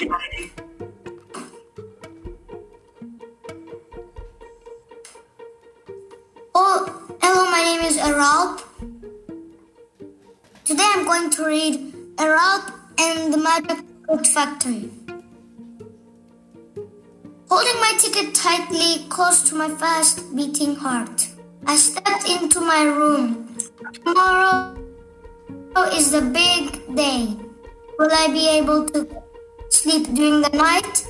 Oh, hello, my name is Eralp. Today I'm going to read Eralp and the Magic Fruit Factory. Holding my ticket tightly close to my fast beating heart, I stepped into my room. Tomorrow is the big day. Will I be able to sleep during the night?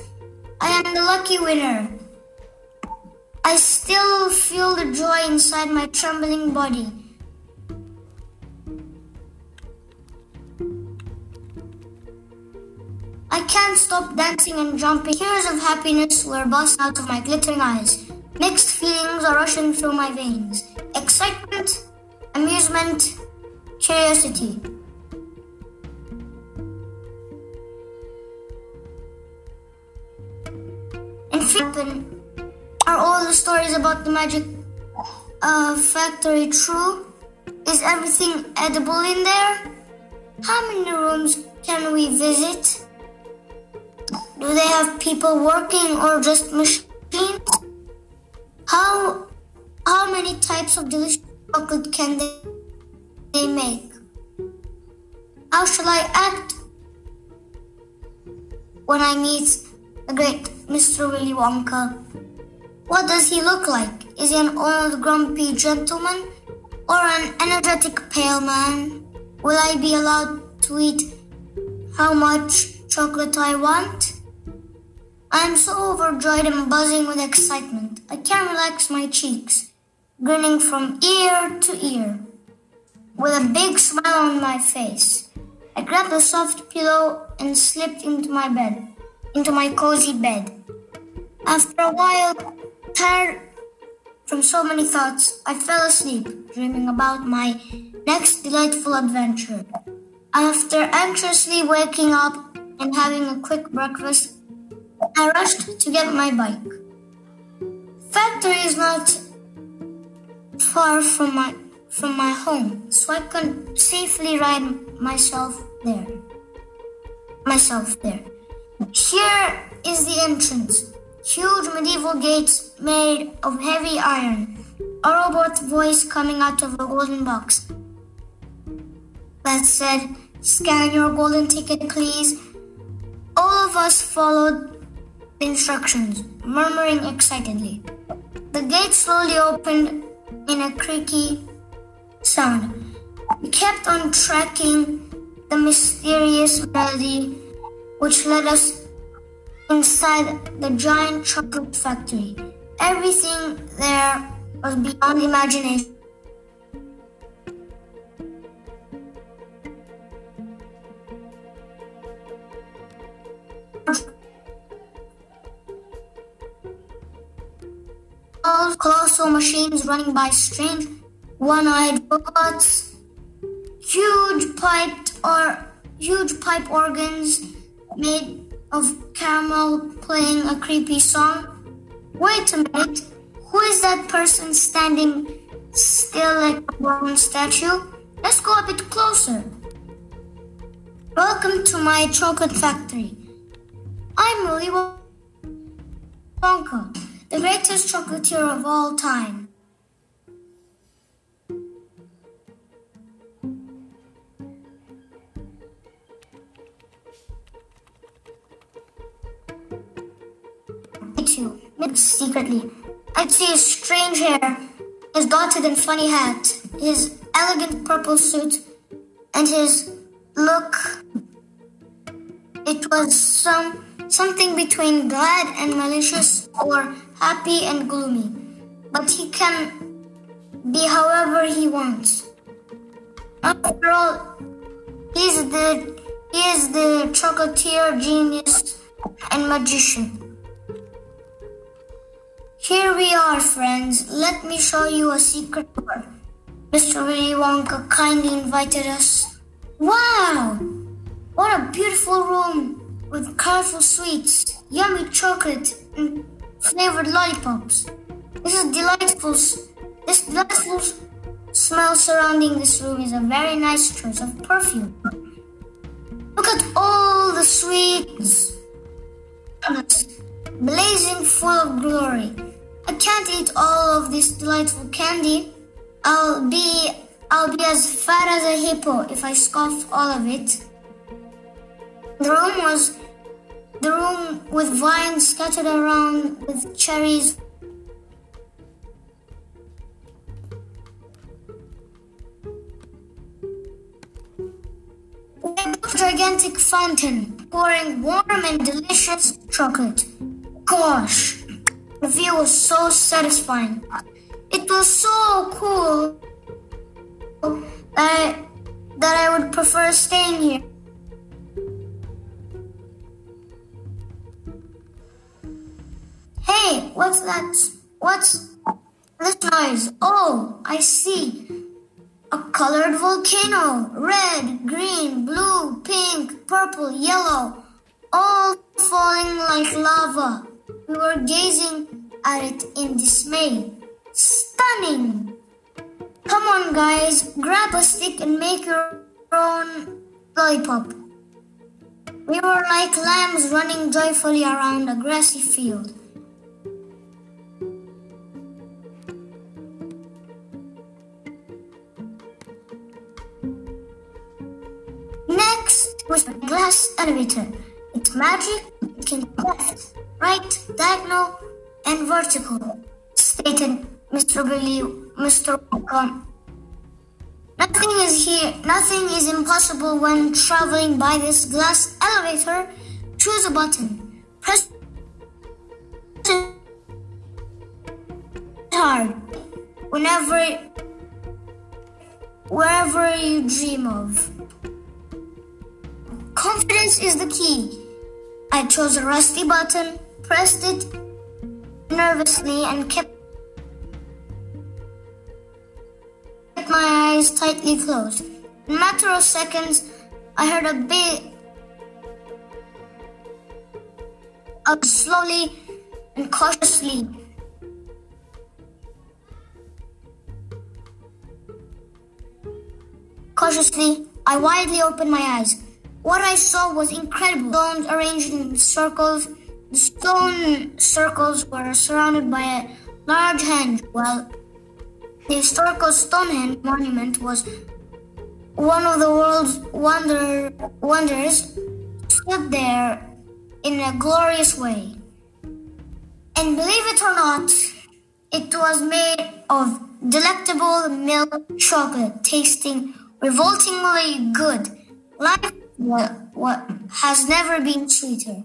I am the lucky winner. I still feel the joy inside my trembling body. I can't stop dancing and jumping. Tears of happiness were bursting out of my glittering eyes. Mixed feelings are rushing through my veins. Excitement, amusement, curiosity. Are all the stories about the magic uh, factory true? Is everything edible in there? How many rooms can we visit? Do they have people working or just machines? How how many types of delicious chocolate can they, they make? How shall I act when I meet the great Mr. Willy Wonka? What does he look like? Is he an old grumpy gentleman or an energetic pale man? Will I be allowed to eat how much chocolate I want? I am so overjoyed and buzzing with excitement. I can't relax my cheeks, grinning from ear to ear, with a big smile on my face. I grabbed a soft pillow and slipped into my bed, into my cozy bed. After a while, Tired from so many thoughts, I fell asleep, dreaming about my next delightful adventure. After anxiously waking up and having a quick breakfast, I rushed to get my bike. Factory is not far from my from my home, so I could safely ride myself there. Myself there. Here is the entrance. Huge medieval gates made of heavy iron. A robot voice coming out of a golden box. That said, scan your golden ticket, please. All of us followed the instructions, murmuring excitedly. The gate slowly opened in a creaky sound. We kept on tracking the mysterious melody which led us inside the giant chocolate factory. Everything there was beyond imagination. All colossal machines running by strange one-eyed robots, huge piped or huge pipe organs made of Caramel playing a creepy song. Wait a minute, who is that person standing still like a bronze statue? Let's go a bit closer. Welcome to my chocolate factory. I'm Willy Wonka, the greatest chocolatier of all time. Too, secretly. I'd see his strange hair, his dotted and funny hat, his elegant purple suit, and his look. It was some something between glad and malicious or happy and gloomy. But he can be however he wants. After all, he's the he is the chocolatier genius and magician. Here we are, friends. Let me show you a secret door. Mr. Willy Wonka kindly invited us. Wow! What a beautiful room with colorful sweets, yummy chocolate, and flavored lollipops. This is delightful. This delightful smell surrounding this room is a very nice choice of perfume. Look at all the sweets blazing full of glory. Can't eat all of this delightful candy. I'll be I'll be as fat as a hippo if I scoff all of it. The room was the room with vines scattered around with cherries. A gigantic fountain pouring warm and delicious chocolate. Gosh, the view was so satisfying. It was so cool that I, that I would prefer staying here. Hey, what's that? What's this noise? Oh, I see. A colored volcano. Red, green, blue, pink, purple, yellow. All falling like lava. We were gazing at it in dismay. Stunning! Come on, guys, grab a stick and make your own lollipop. We were like lambs running joyfully around a grassy field. Next was the glass elevator. It's magic, it can be right, diagonal, and vertical, stated Mr. Billy, Mr. Walker. Nothing is here, nothing is impossible when traveling by this glass elevator. Choose a button. Press hard whenever, wherever you dream of. Confidence is the key. I chose a rusty button, pressed it nervously, and kept my eyes tightly closed. In a matter of seconds, I heard a bit of slowly and cautiously. Cautiously, I widely opened my eyes. What I saw was incredible. Stones arranged in circles. Stone circles were surrounded by a large henge, while the historical Stonehenge monument was one of the world's wonder, wonders, stood there in a glorious way. And believe it or not, it was made of delectable milk chocolate, tasting revoltingly good. Life what, what has never been sweeter.